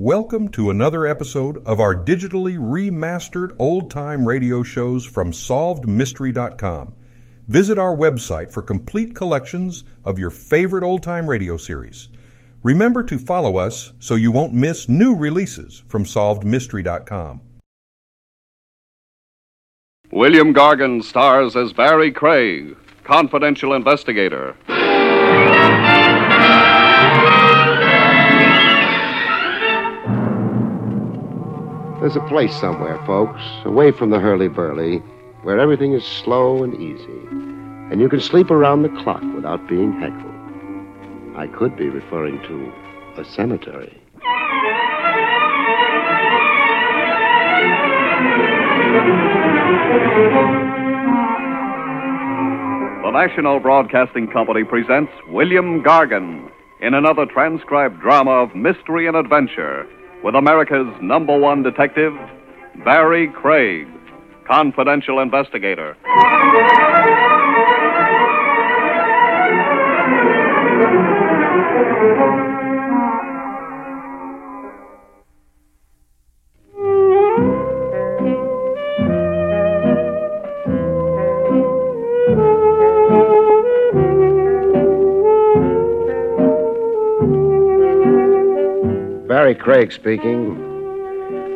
Welcome to another episode of our digitally remastered old time radio shows from SolvedMystery.com. Visit our website for complete collections of your favorite old time radio series. Remember to follow us so you won't miss new releases from SolvedMystery.com. William Gargan stars as Barrie Craig, confidential investigator. There's a place somewhere, folks, away from the hurly-burly, where everything is slow and easy, and you can sleep around the clock without being heckled. I could be referring to a cemetery. The National Broadcasting Company presents William Gargan in another transcribed drama of mystery and adventure with America's number one detective, Barrie Craig, confidential investigator. Craig speaking.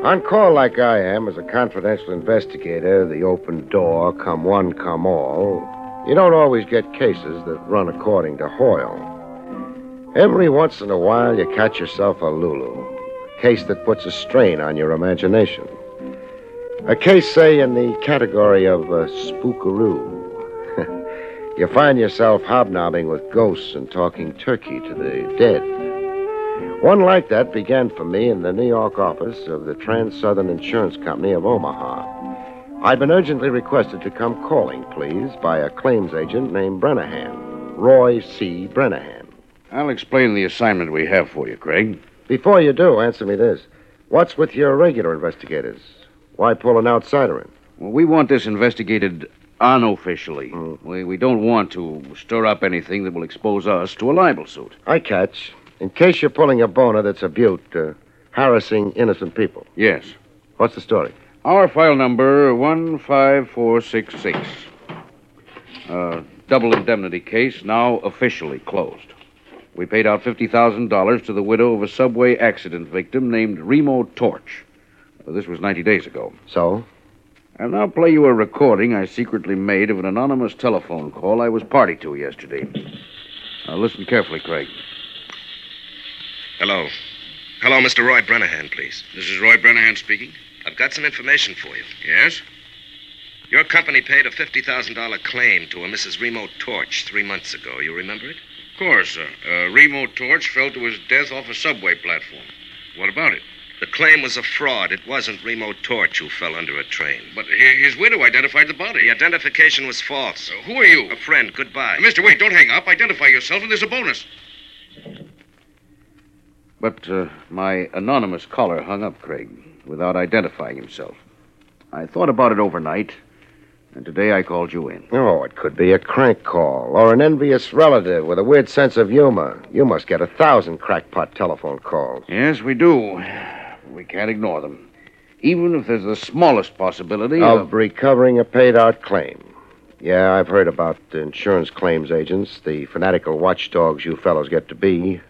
On call like I am as a confidential investigator, the open door, come one, come all, you don't always get cases that run according to Hoyle. Every once in a while, you catch yourself a Lulu, a case that puts a strain on your imagination. A case, say, in the category of uh, spookaroo. you find yourself hobnobbing with ghosts and talking turkey to the dead. One like that began for me in the New York office of the Trans Southern Insurance Company of Omaha. I'd been urgently requested to come calling, please, by a claims agent named Brennahan, Roy C. Brennahan. I'll explain the assignment we have for you, Craig. Before you do, answer me this. What's with your regular investigators? Why pull an outsider in? Well, we want this investigated unofficially. Mm. We, we don't want to stir up anything that will expose us to a libel suit. I catch. In case you're pulling a boner that's a butte, uh, harassing innocent people. Yes. What's the story? Our file number 15466. Uh, double indemnity case now officially closed. We paid out $50,000 to the widow of a subway accident victim named Remo Torch. Uh, this was 90 days ago. So? I'll now play you a recording I secretly made of an anonymous telephone call I was party to yesterday. Now, listen carefully, Craig. Hello. Hello, Mr. Roy Brennahan, please. This is Roy Brennahan speaking. I've got some information for you. Yes? Your company paid a $50,000 claim to a Mrs. Remo Torch three months ago. You remember it? Of course, sir. Uh, Remo Torch fell to his death off a subway platform. What about it? The claim was a fraud. It wasn't Remo Torch who fell under a train. But his widow identified the body. The identification was false. Uh, who are you? A friend. Goodbye. Uh, Mister, wait, don't hang up. Identify yourself, and there's a bonus. But uh, my anonymous caller hung up, Craig, without identifying himself. I thought about it overnight, and today I called you in. Oh, it could be a crank call or an envious relative with a weird sense of humor. You must get a thousand crackpot telephone calls. Yes, we do. We can't ignore them. Even if there's the smallest possibility Of recovering a paid out claim. Yeah, I've heard about the insurance claims agents, the fanatical watchdogs you fellows get to be.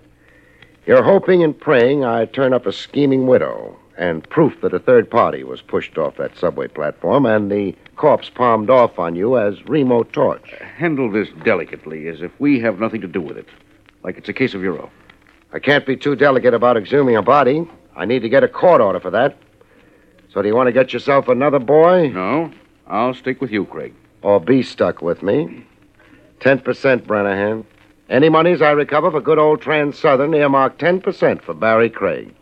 You're hoping and praying I turn up a scheming widow and proof that a third party was pushed off that subway platform and the corpse palmed off on you as Remo Torch. Handle this delicately, as if we have nothing to do with it. Like it's a case of your own. I can't be too delicate about exhuming a body. I need to get a court order for that. So do you want to get yourself another boy? No, I'll stick with you, Craig. Or be stuck with me? 10%, Brennahan. Any monies I recover for good old Trans Southern earmark 10% for Barrie Craig.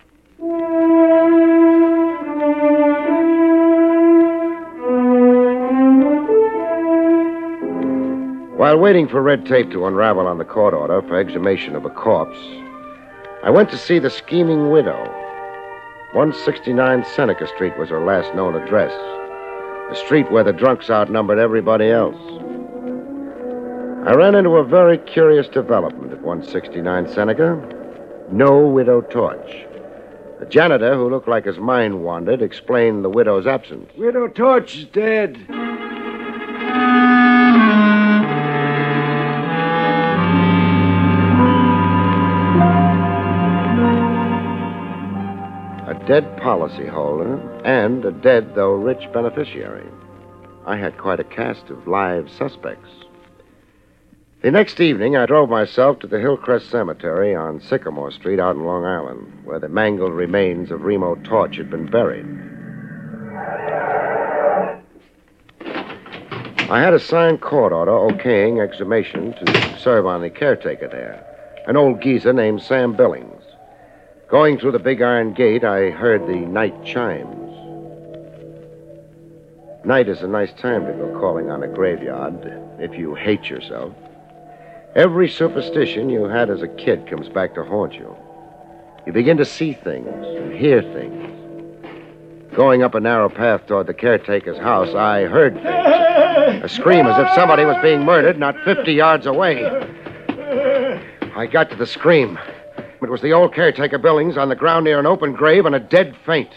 While waiting for red tape to unravel on the court order for exhumation of a corpse, I went to see the scheming widow. 169 Seneca Street was her last known address. The street where the drunks outnumbered everybody else. I ran into a very curious development at 169 Seneca. No widow torch. The janitor, who looked like his mind wandered, explained the widow's absence. Widow Torch is dead. A dead policyholder and a dead, though rich, beneficiary. I had quite a cast of live suspects. The next evening, I drove myself to the Hillcrest Cemetery on Sycamore Street out in Long Island, where the mangled remains of Remo Torch had been buried. I had a signed court order okaying exhumation to serve on the caretaker there, an old geezer named Sam Billings. Going through the big iron gate, I heard the night chimes. Night is a nice time to go calling on a graveyard if you hate yourself. Every superstition you had as a kid comes back to haunt you. You begin to see things and hear things. Going up a narrow path toward the caretaker's house, I heard things. A scream as if somebody was being murdered not 50 yards away. I got to the scream. It was the old caretaker Billings on the ground near an open grave and a dead faint.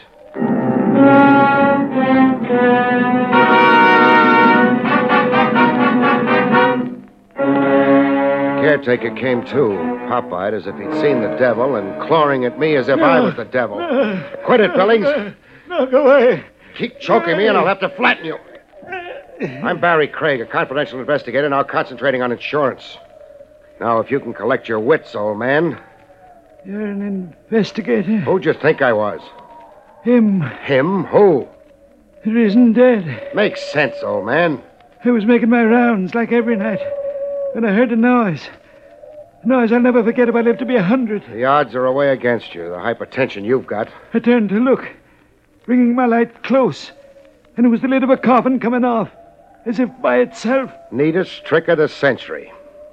Caretaker came to, pop-eyed as if he'd seen the devil and clawing at me as if I was the devil. Quit it, Billings. No, go away. Keep choking me and I'll have to flatten you. I'm Barrie Craig, a confidential investigator, now concentrating on insurance. Now, if you can collect your wits, old man, You're an investigator. who'd you think I was? Him. Him? Who? There isn't dead. Makes sense, old man. I was making my rounds like every night when I heard a noise. A noise I'll never forget if I live to be a hundred. The odds are away against you, the hypertension you've got. I turned to look, bringing my light close, and it was the lid of a coffin coming off, as if by itself. Neatest trick of the century.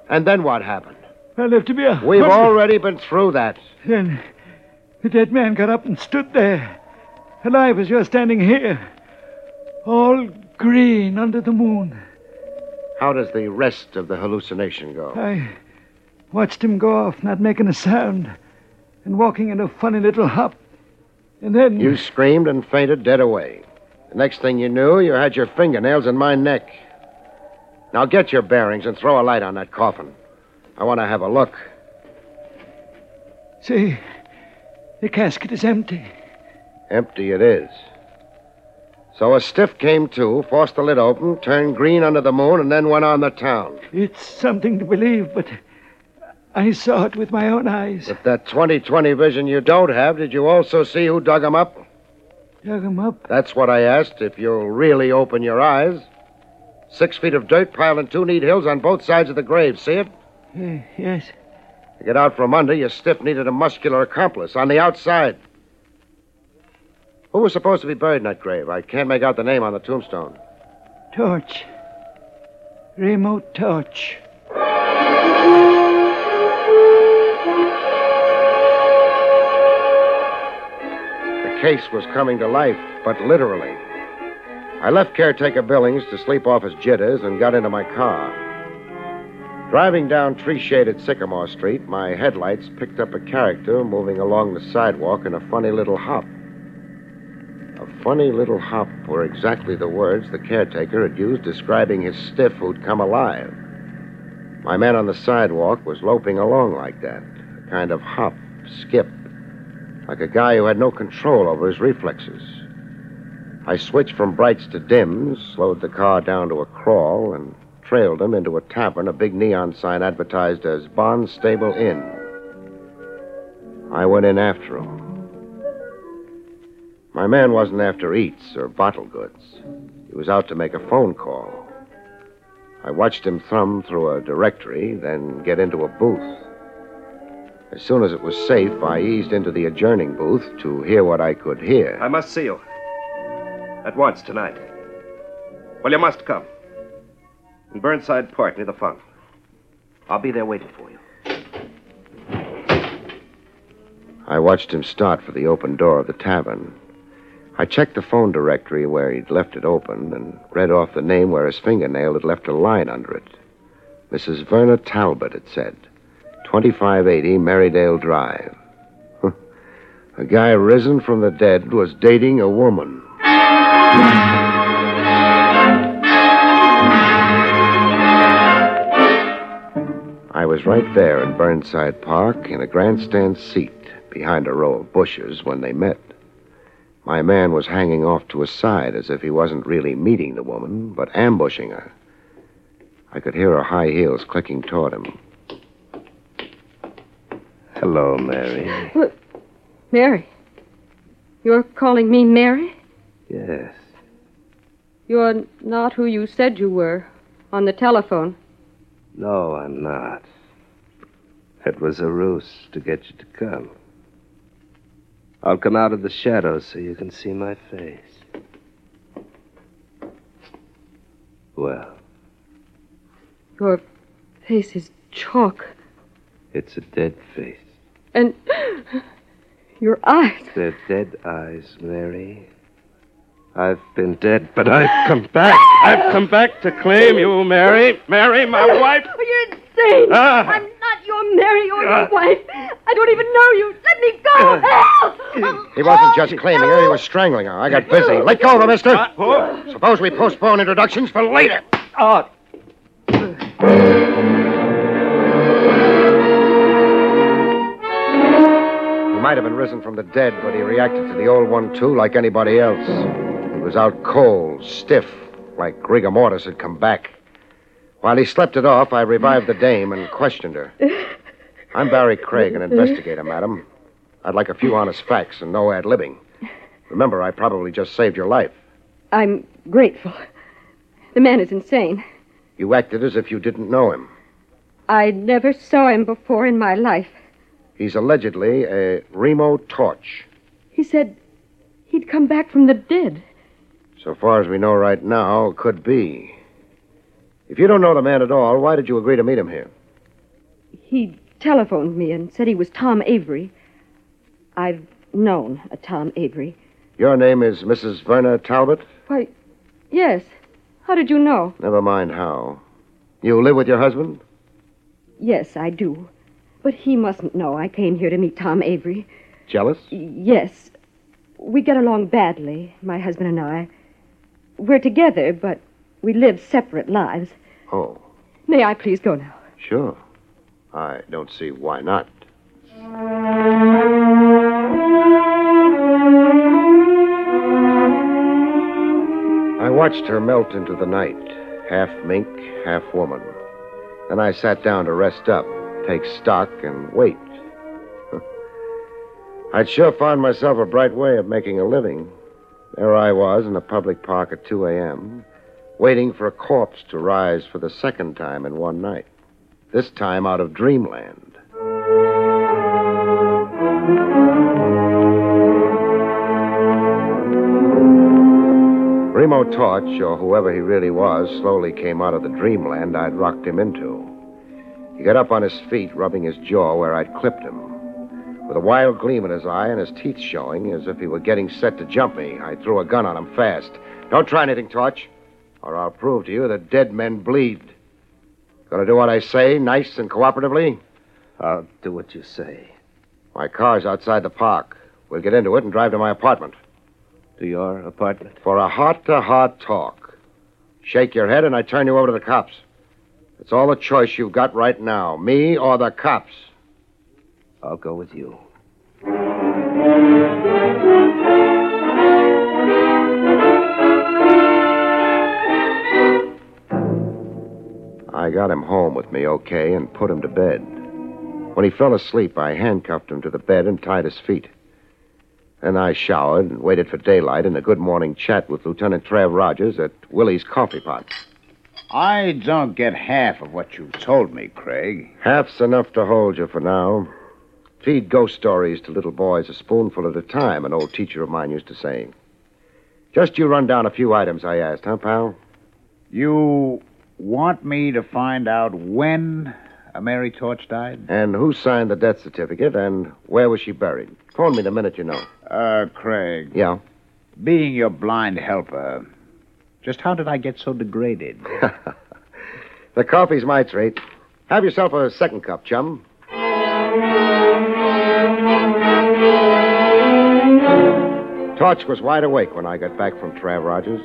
And then what happened? I lived to be a We've hundred. already been through that. Then the dead man got up and stood there, alive as you're standing here, all green under the moon. How does the rest of the hallucination go? I watched him go off, not making a sound, and walking in a funny little hop. And then. You screamed and fainted dead away. The next thing you knew, you had your fingernails in my neck. Now get your bearings and throw a light on that coffin. I want to have a look. See, the casket is empty. Empty it is. So a stiff came to, forced the lid open, turned green under the moon, and then went on the town. It's something to believe, but I saw it with my own eyes. With that 20/20 vision you don't have, did you also see who dug him up? Dug him up. That's what I asked, if you'll really open your eyes. Six feet of dirt piled in two neat hills on both sides of the grave. See it? Uh, yes. To get out from under, your stiff needed a muscular accomplice on the outside. Who was supposed to be buried in that grave? I can't make out the name on the tombstone. Torch. Remo Torch. Case was coming to life, but literally. I left caretaker Billings to sleep off his jitters and got into my car. Driving down tree shaded Sycamore Street, my headlights picked up a character moving along the sidewalk in a funny little hop. A funny little hop were exactly the words the caretaker had used describing his stiff who'd come alive. My man on the sidewalk was loping along like that, a kind of hop, skip, like a guy who had no control over his reflexes. I switched from brights to dims, slowed the car down to a crawl, and trailed him into a tavern a big neon sign advertised as Barnstable Inn. I went in after him. My man wasn't after eats or bottle goods. He was out to make a phone call. I watched him thumb through a directory, then get into a booth. As soon as it was safe, I eased into the adjourning booth to hear what I could hear. I must see you. At once, tonight. Well, you must come. In Burnside Park, near the fountain. I'll be there waiting for you. I watched him start for the open door of the tavern. I checked the phone directory where he'd left it open and read off the name where his fingernail had left a line under it. Mrs. Verna Talbot, it said. 2580 Marydale Drive. A guy risen from the dead was dating a woman. I was right there in Burnside Park in a grandstand seat behind a row of bushes when they met. My man was hanging off to his side as if he wasn't really meeting the woman, but ambushing her. I could hear her high heels clicking toward him. Hello, Mary. Mary. You're calling me Mary? Yes. You're not who you said you were on the telephone. No, I'm not. It was a ruse to get you to come. I'll come out of the shadows so you can see my face. Well, Your face is chalk. it's a dead face. And your eyes. They're dead eyes, Mary. I've been dead, but I've come back. I've come back to claim you, Mary. Mary, my wife. Oh, you're insane. Ah. I'm not your Mary or Ah. your wife. I don't even know you. Let me go. Help! He wasn't just claiming her, he was strangling her. I got busy. Let go of her, mister. Suppose we postpone introductions for later. Oh, might have been risen from the dead, but he reacted to the old one, too, like anybody else. He was out cold, stiff, like rigor mortis had come back. While he slept it off, I revived the dame and questioned her. I'm Barrie Craig, an investigator, madam. I'd like a few honest facts and no ad libbing. Remember, I probably just saved your life. I'm grateful. The man is insane. You acted as if you didn't know him. I never saw him before in my life. He's allegedly a Remo Torch. He said he'd come back from the dead. So far as we know right now, could be. If you don't know the man at all, why did you agree to meet him here? He telephoned me and said he was Tom Avery. I've known a Tom Avery. Your name is Mrs. Verna Talbot? Why, yes. How did you know? Never mind how. You live with your husband? Yes, I do. But he mustn't know I came here to meet Tom Avery. Jealous? Yes. We get along badly, my husband and I. We're together, but we live separate lives. Oh, May I please go now? sure. I don't see why not. I watched her melt into the night, half mink, half woman. Then I sat down to rest up, take stock, and wait. I'd sure found myself a bright way of making a living. There I was in a public park at 2 a.m., waiting for a corpse to rise for the second time in one night. This time out of dreamland. Remo Torch, or whoever he really was, slowly came out of the dreamland I'd rocked him into. He got up on his feet, rubbing his jaw where I'd clipped him. With a wild gleam in his eye and his teeth showing, as if he were getting set to jump me, I threw a gun on him fast. Don't try anything, Torch, or I'll prove to you that dead men bleed. Gonna do what I say, nice and cooperatively? I'll do what you say. My car's outside the park. We'll get into it and drive to my apartment To your apartment. for a heart to heart talk. Shake your head and I turn you over to the cops. It's all the choice you've got right now me or the cops. I'll go with you. I got him home with me okay and put him to bed. When he fell asleep, I handcuffed him to the bed and tied his feet. Then I showered and waited for daylight and a good morning chat with Lieutenant Trav Rogers at Willie's Coffee Pot. I don't get half of what you've told me, Craig. Half's enough to hold you for now. Feed ghost stories to little boys a spoonful at a time, an old teacher of mine used to say. Just you run down a few items I asked, huh, pal? You want me to find out when a Mary Torch died? And who signed the death certificate, and where was she buried? Phone me the minute you know. Uh, Craig, Yeah. being your blind helper, just how did I get so degraded? the coffee's my treat. Have yourself a second cup, chum. Torch was wide awake when I got back from Trav Rogers.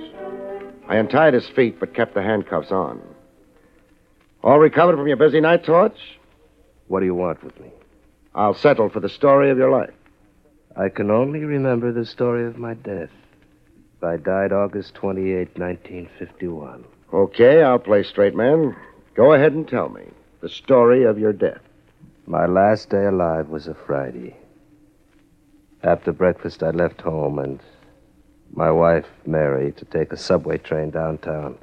I untied his feet but kept the handcuffs on. All recovered from your busy night, Torch? What do you want with me? I'll settle for the story of your life. I can only remember the story of my death. I died August 28, 1951. Okay, I'll play straight man. Go ahead and tell me the story of your death. My last day alive was a Friday. After breakfast, I left home and my wife, Mary, to take a subway train downtown.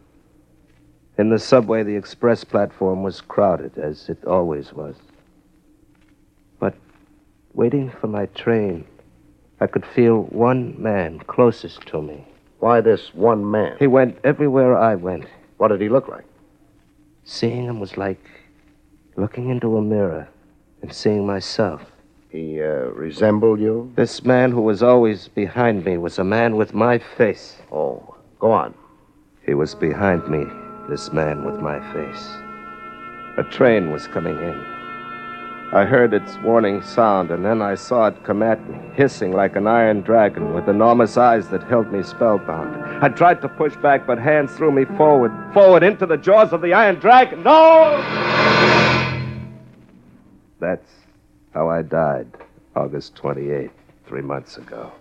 In the subway, the express platform was crowded, as it always was. But waiting for my train, I could feel one man closest to me. Why this one man? He went everywhere I went. What did he look like? Seeing him was like looking into a mirror and seeing myself. He uh, resembled you? This man who was always behind me was a man with my face. Oh, go on. He was behind me, this man with my face. A train was coming in. I heard its warning sound, and then I saw it come at me, hissing like an iron dragon with enormous eyes that held me spellbound. I tried to push back, but hands threw me forward, forward into the jaws of the iron dragon. No! That's how I died, August 28th, three months ago.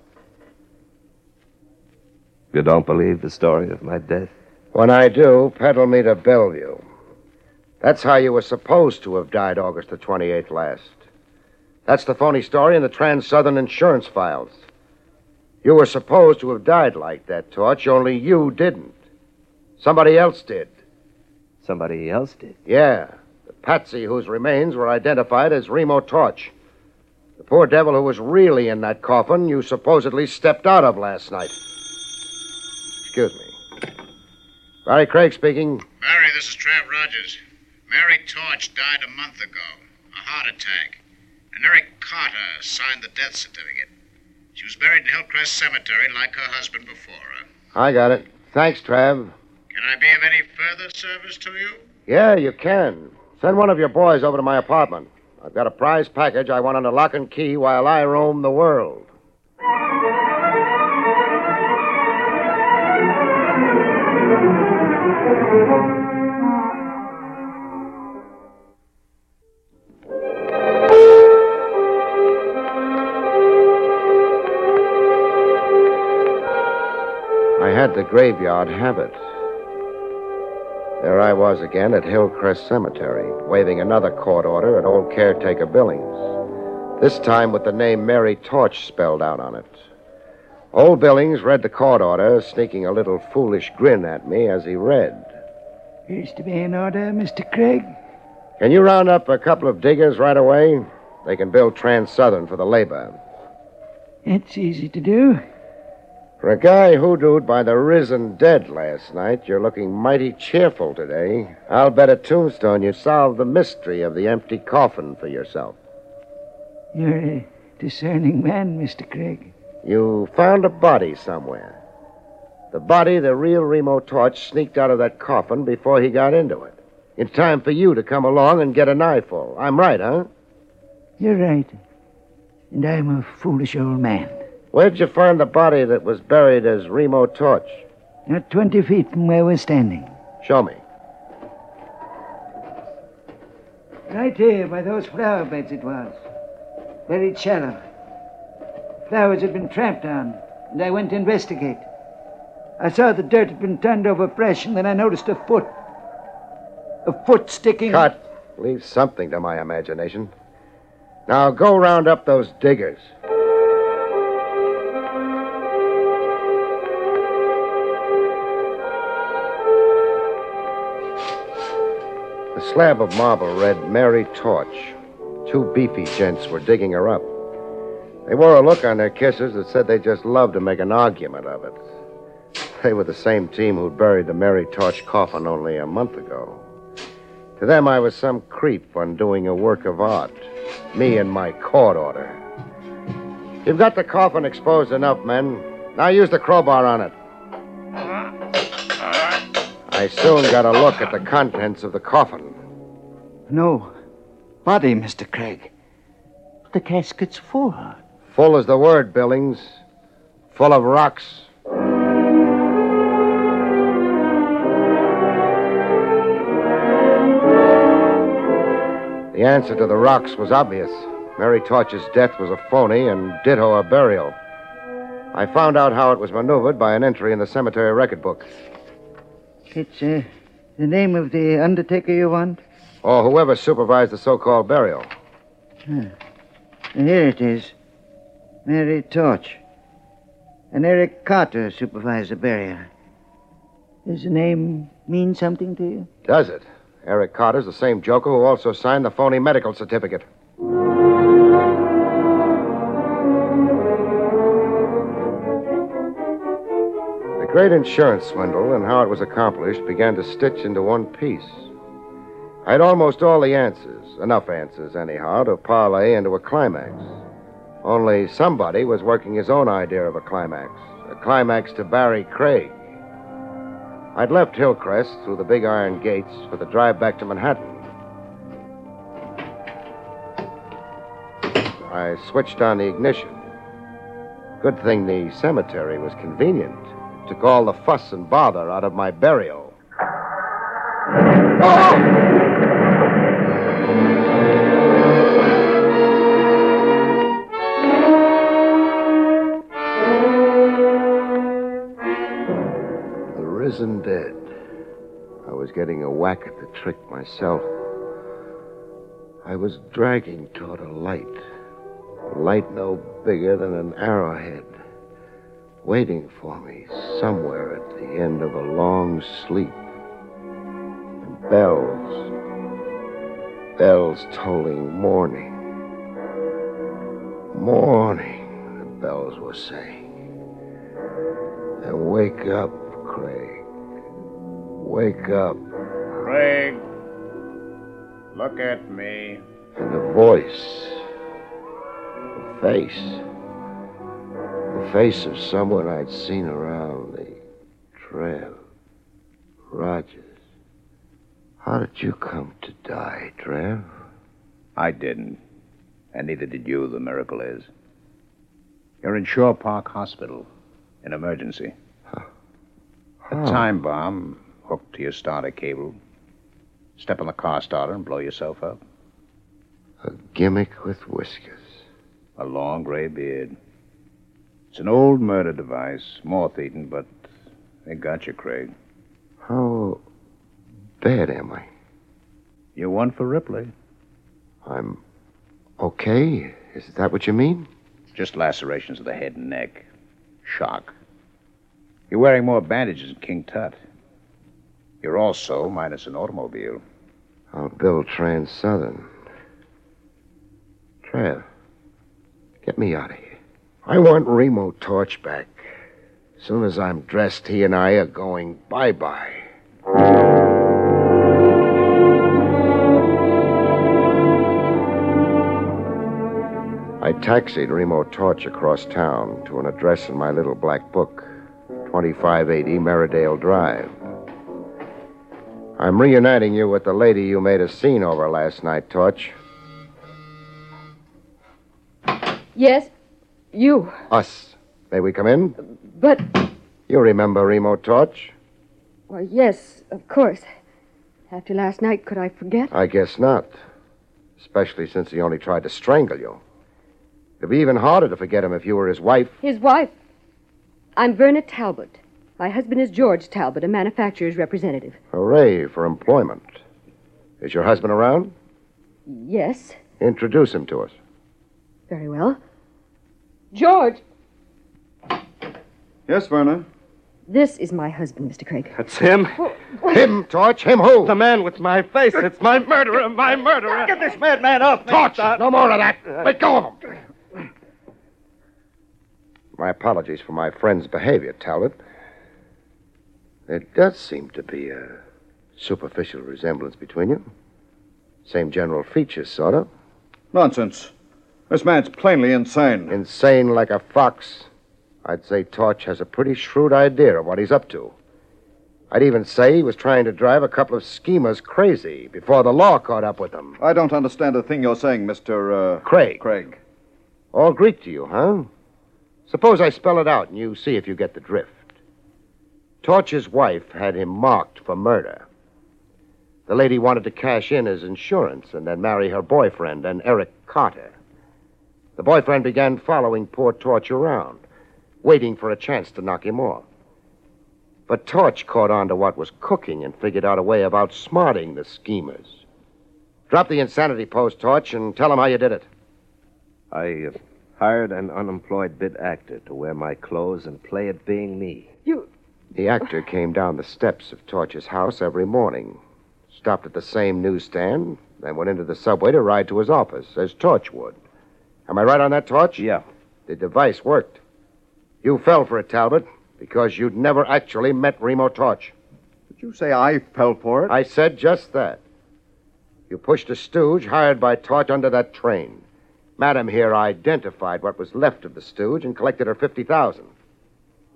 You don't believe the story of my death? When I do, peddle me to Bellevue. That's how you were supposed to have died August the 28th last. That's the phony story in the Trans Southern insurance files. You were supposed to have died like that, Torch, only you didn't. Somebody else did. Somebody else did? Yeah. The patsy whose remains were identified as Remo Torch. The poor devil who was really in that coffin you supposedly stepped out of last night. Excuse me. Barrie Craig speaking. Barrie, this is Trav Rogers. Mary Torch died a month ago. A heart attack. And Eric Carter signed the death certificate. She was buried in Hillcrest Cemetery like her husband before her. I got it. Thanks, Trav. Can I be of any further service to you? Yeah, you can. Send one of your boys over to my apartment. I've got a prize package I want under lock and key while I roam the world. Had the graveyard habit. There I was again at Hillcrest Cemetery, waving another court order at old caretaker Billings. This time with the name Mary Torch spelled out on it. Old Billings read the court order, sneaking a little foolish grin at me as he read. Is to be an order, Mr. Craig? Can you round up a couple of diggers right away? They can build Trans Southern for the labor. It's easy to do. For a guy hoodooed by the risen dead last night, you're looking mighty cheerful today. I'll bet a tombstone you solved the mystery of the empty coffin for yourself. You're a discerning man, Mr. Craig. You found a body somewhere. The body the real Remo Torch sneaked out of that coffin before he got into it. In time for you to come along and get a knifeful. I'm right, huh? You're right. And I'm a foolish old man. Where'd you find the body that was buried as Remo Torch? Not 20 feet from where we're standing. Show me. Right here, by those flower beds it was. Buried shallow. Flowers had been tramped on, and I went to investigate. I saw the dirt had been turned over fresh, and then I noticed a foot. A foot sticking. Cut. Leave something to my imagination. Now go round up those diggers. The slab of marble read Mary Torch. Two beefy gents were digging her up. They wore a look on their kisses that said they just loved to make an argument of it. They were the same team who'd buried the Mary Torch coffin only a month ago. To them, I was some creep undoing a work of art. Me and my court order. You've got the coffin exposed enough, men. Now use the crowbar on it. I soon got a look at the contents of the coffin. No. Body, Mr. Craig. The casket's full. Full is the word, Billings. full of rocks. The answer to the rocks was obvious. Mary Torch's death was a phony and ditto a burial. I found out how it was maneuvered by an entry in the cemetery record book. It's uh, the name of the undertaker you want? Or whoever supervised the so called burial. Huh. Here it is Mary Torch. And Eric Carter supervised the burial. Does the name mean something to you? Does it? Eric Carter's the same joker who also signed the phony medical certificate. Great insurance swindle and how it was accomplished began to stitch into one piece. I had almost all the answers, enough answers, anyhow, to parlay into a climax. Only somebody was working his own idea of a climax, a climax to Barrie Craig. I'd left Hillcrest through the big iron gates for the drive back to Manhattan. I switched on the ignition. Good thing the cemetery was convenient. Took all the fuss and bother out of my burial. The risen dead. I was getting a whack at the trick myself. I was dragging toward a light. A light no bigger than an arrowhead. Waiting for me somewhere at the end of a long sleep. And bells. Bells tolling morning. Morning, the bells were saying. And wake up, Craig. Wake up. Craig, look at me. And the voice. The face. The face of someone I'd seen around the trail. Rogers. How did you come to die, Trav? I didn't. And neither did you, the miracle is. You're in Shore Park Hospital, in emergency. A time bomb hooked to your starter cable. Step on the car starter and blow yourself up. A gimmick with whiskers. A long gray beard. It's an old murder device, moth eaten, but they got you, Craig. How bad am I? You're one for Ripley. I'm okay? Is that what you mean? Just lacerations of the head and neck. Shock. You're wearing more bandages than King Tut. You're also minus an automobile. I'll build Trans Southern. Trav, get me out of here. I want Remo Torch back. As soon as I'm dressed, he and I are going bye bye. I taxied Remo Torch across town to an address in my little black book 2580 Meridale Drive. I'm reuniting you with the lady you made a scene over last night, Torch. Yes, you. Us. May we come in? But, You remember Remo Torch? well, yes, of course. After last night, could I forget? I guess not. Especially since he only tried to strangle you. It'd be even harder to forget him if you were his wife. His wife. I'm Verna Talbot. My husband is George Talbot, a manufacturer's representative. Hooray for employment. Is your husband around? Yes, Introduce him to us. very well. George, Yes, Verna. this is my husband, Mr. Craig. That's him. Him, Torch? Him who? The man with my face. It's my murderer. My murderer. Get this madman off me. Torch! No more of that. Let go of him. My apologies for my friend's behavior, Talbot. There does seem to be a superficial resemblance between you. Same general features, sort of. Nonsense. This man's plainly insane. Insane like a fox. I'd say Torch has a pretty shrewd idea of what he's up to. I'd even say he was trying to drive a couple of schemers crazy before the law caught up with them. I don't understand a thing you're saying, Mr. Uh, Craig. Craig. All Greek to you, huh? Suppose I spell it out and you see if you get the drift. Torch's wife had him marked for murder. The lady wanted to cash in his insurance and then marry her boyfriend, an Eric Carter. The boyfriend began following poor Torch around, waiting for a chance to knock him off. But Torch caught on to what was cooking and figured out a way of outsmarting the schemers. Drop the insanity post, Torch, and tell them how you did it. I uh, hired an unemployed bit actor to wear my clothes and play at being me. You. The actor came down the steps of Torch's house every morning, stopped at the same newsstand, then went into the subway to ride to his office, as Torch would. Am I right on that, Torch? Yeah. The device worked. You fell for it, Talbot, because you'd never actually met Remo Torch. Did you say I fell for it? I said just that. You pushed a stooge hired by Torch under that train. Madam here identified what was left of the stooge and collected her 50000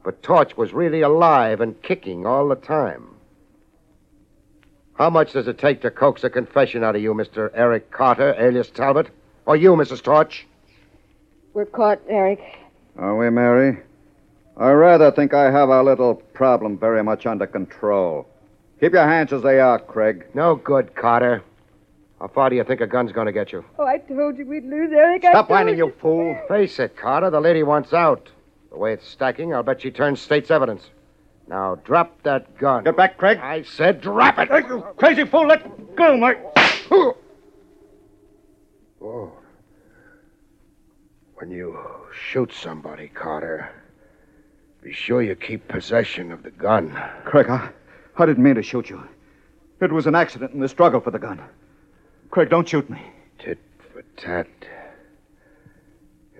But Torch was really alive and kicking all the time. How much does it take to coax a confession out of you, Mr. Eric Carter, alias Talbot? Or you, Mrs. Torch? We're caught, Eric. Are we, Mary? I rather think I have our little problem very much under control. Keep your hands as they are, Craig. No good, Carter. How far do you think a gun's going to get you? Oh, I told you we'd lose, Eric. Stop whining, you fool. Face it, Carter. The lady wants out. The way it's stacking, I'll bet she turns state's evidence. Now, drop that gun. Get back, Craig. I said drop it. You crazy fool, let go, Mike. Oh. When you shoot somebody, Carter, be sure you keep possession of the gun. Craig, I, I didn't mean to shoot you. It was an accident in the struggle for the gun. Craig, don't shoot me. Tit for tat.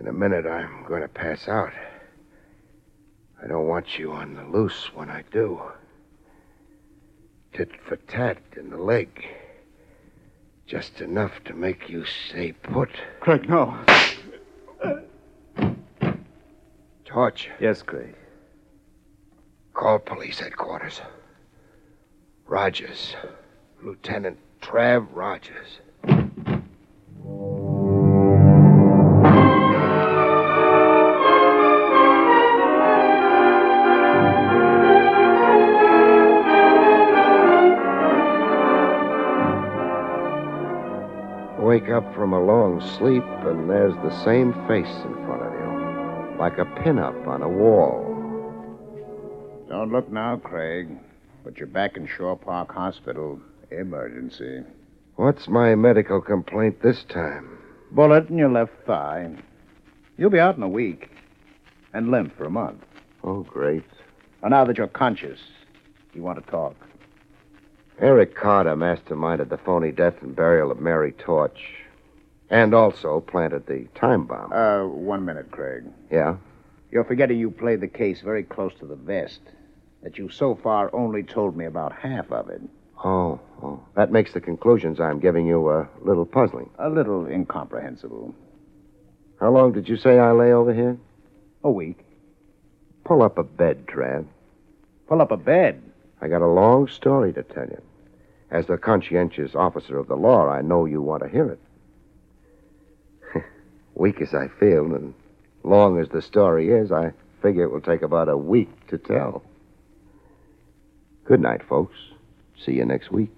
In a minute, I'm going to pass out. I don't want you on the loose when I do. Tit for tat in the leg. Just enough to make you stay put. Craig, no. Yes, Craig. call police headquarters. Rogers. Lieutenant Trav Rogers. Wake up from a long sleep, and there's the same face in front of you, like a pinup on a wall. Don't look now, Craig. But you're back in Shore Park Hospital. Emergency. What's my medical complaint this time? Bullet in your left thigh. You'll be out in a week. And limp for a month. Oh, great. Well, now that you're conscious, you want to talk. Eric Carter masterminded the phony death and burial of Mary Torch, and also planted the time bomb. Uh, one minute, Craig. Yeah? You're forgetting you played the case very close to the vest. That you so far only told me about half of it. Oh, oh. That makes the conclusions I'm giving you a little puzzling. A little incomprehensible. How long did you say I lay over here? A week. Pull up a bed, Trav. Pull up a bed. I got a long story to tell you. As the conscientious officer of the law, I know you want to hear it. Weak as I feel, and long as the story is, I figure it will take about a week to tell. Good night, folks. See you next week.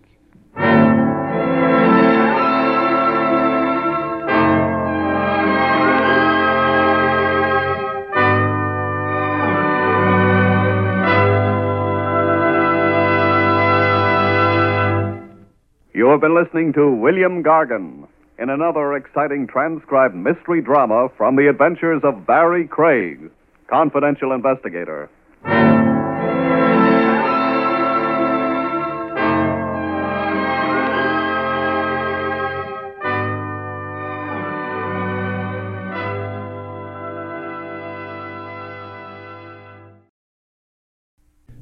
You have been listening to William Gargan in another exciting transcribed mystery drama from the adventures of Barrie Craig, confidential investigator.